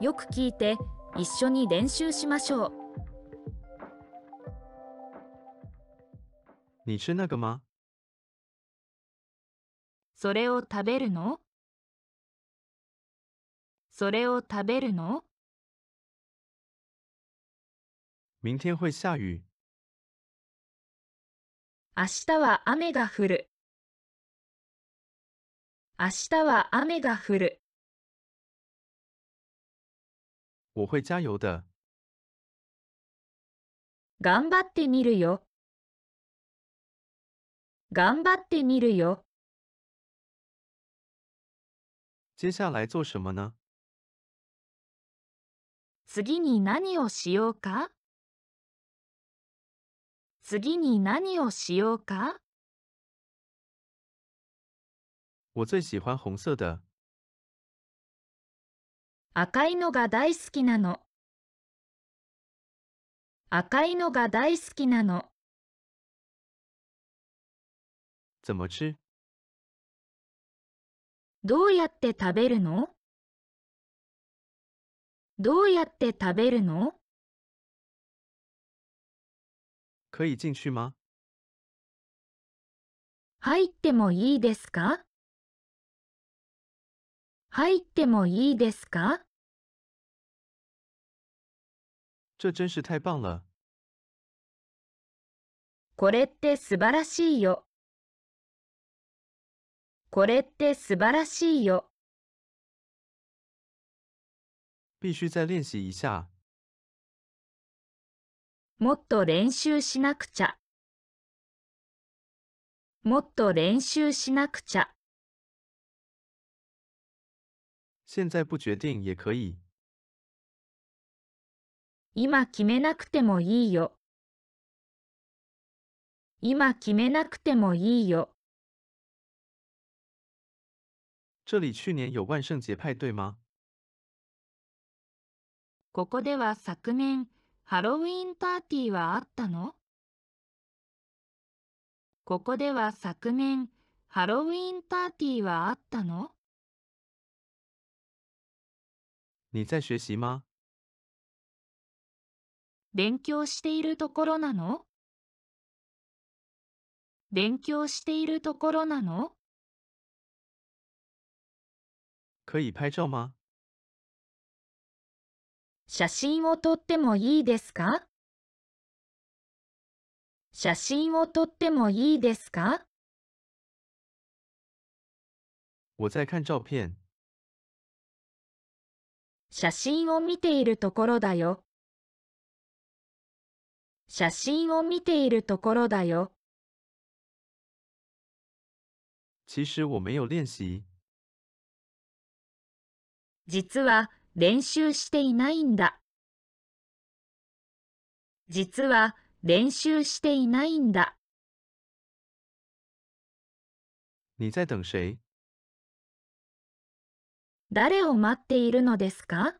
よく聞いて一緒に練習しましょう。你吃那个吗？それを食べるの？それを食べるの？明天会下雨。明日は雨が降る。明日は雨が降る。我会加油的。頑張ってみるよ。頑張ってみるよ。接下来做什么呢？次に何をしようか？次に何をしようか？我最喜欢红色的。赤いのが大好きなの。赤いのが大好きなの。怎么吃？どうやって食べるの？どうやって食べるの？可以进去吗？入ってもいいですか？入ってもいいですか？这真是太棒了！これって素晴らしいよ。これって素晴らしいよ。必须再练习一下。もっと練習しなくちゃ。もっと練習しなくちゃ。现在不决定也可以。今決めなくてもいいよ。今決めなくてもいいよ。这里去年有万圣节派对吗？ここでは昨年、ハロウィンパーティーはあったの？ここでは昨年、ハロウィンパーティーはあったの？你在学习吗？勉強しているところなの？勉強しているところなの？可以拍照吗？写真を撮ってもいいですか？写真を撮ってもいいですか？我在看照片。写真を見ているところだよ。写真を見ているところだよ。其实我没有练习。実は練習していないんだ。実は練習していないんだ。你在等谁？誰を待っているのですか？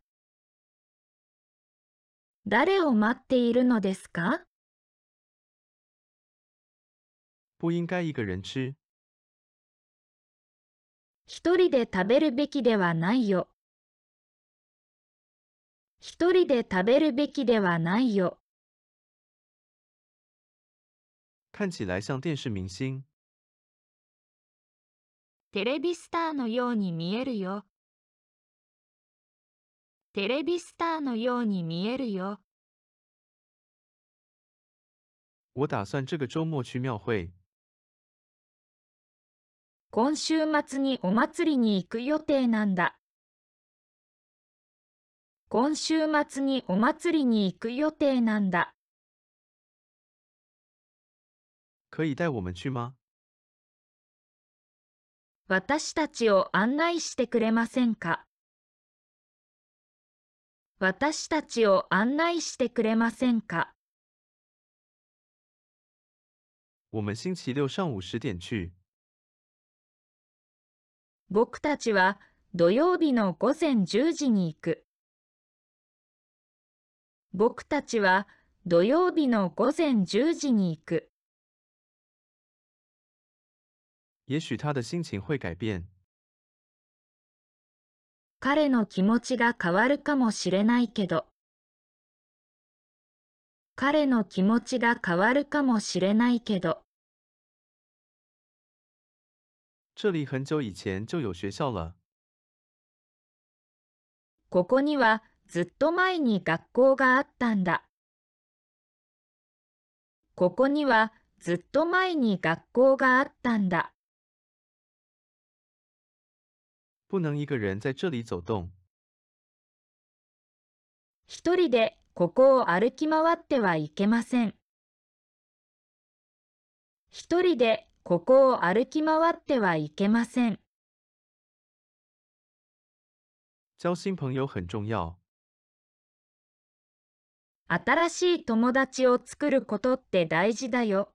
誰を待っているのですか？不应该一个人吃。一人で食べるべきではないよ。一人で食べるべきではないよ。看起来像电视明星。テレビスターのように見えるよ。テレビスターのように見えるよ。我打算这个周末去庙会。今週末にお祭りに行く予定なんだ。今週末にお祭りに行く予定なんだ。可以带我们去吗？私たちを案内してくれませんか？私たちを案内してくれませんか？我们星期六上午十点去。僕たちは土曜日の午前10時に行く。僕たちは土曜日の午前10時に行く。也许他的心情会改变。彼の気持ちが変わるかもしれないけど。彼の気持ちが変わるかもしれないけど。这里很久以前就有学校了。ここにはずっと前に学校があったんだ。ここにはずっと前に学校があったんだ。不能一个人在这里走动。一人でここを歩き回ってはいけません。一人でここを歩き回ってはいけません。交新朋友很重要。新しい友達を作ることって大事だよ。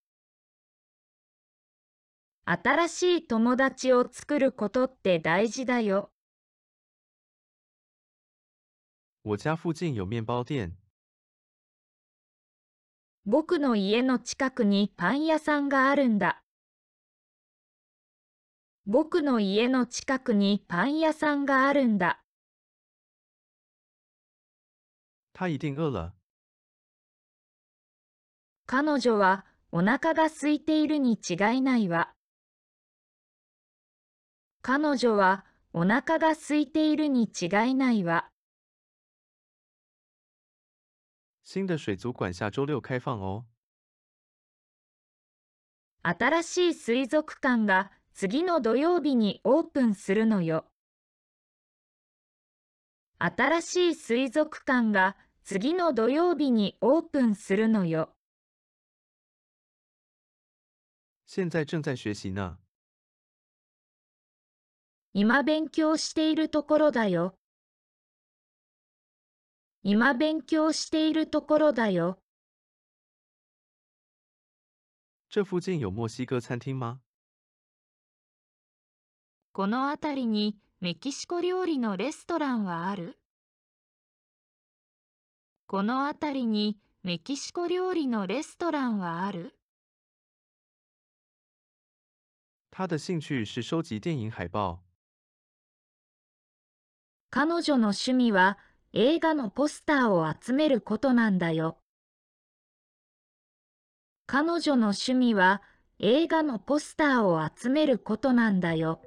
新しい友達を作ることって大事だよ。我家附近有面包店。僕の家の近くにパン屋さんがあるんだ。僕の家の近くにパン屋さんがあるんだ。他一定饿了。彼女はお腹が空いているに違いないわ。彼女はお腹が空いているに違いないわ。新的水族馆下周六开放哦。新しい水族館が次の土曜日にオープンするのよ。新しい水族館が次の土曜日にオープンするのよ。现在正在学习呢。今勉強しているところだよ。今勉強しているところだよ。这附近有墨西哥餐厅吗？この辺りにメキシコ料理のレストランはある？この辺りにメキシコ料理のレストランはある？他的兴趣是收集电影海报。彼女の趣味は映画のポスターを集めることなんだよ。彼女の趣味は映画のポスターを集めることなんだよ。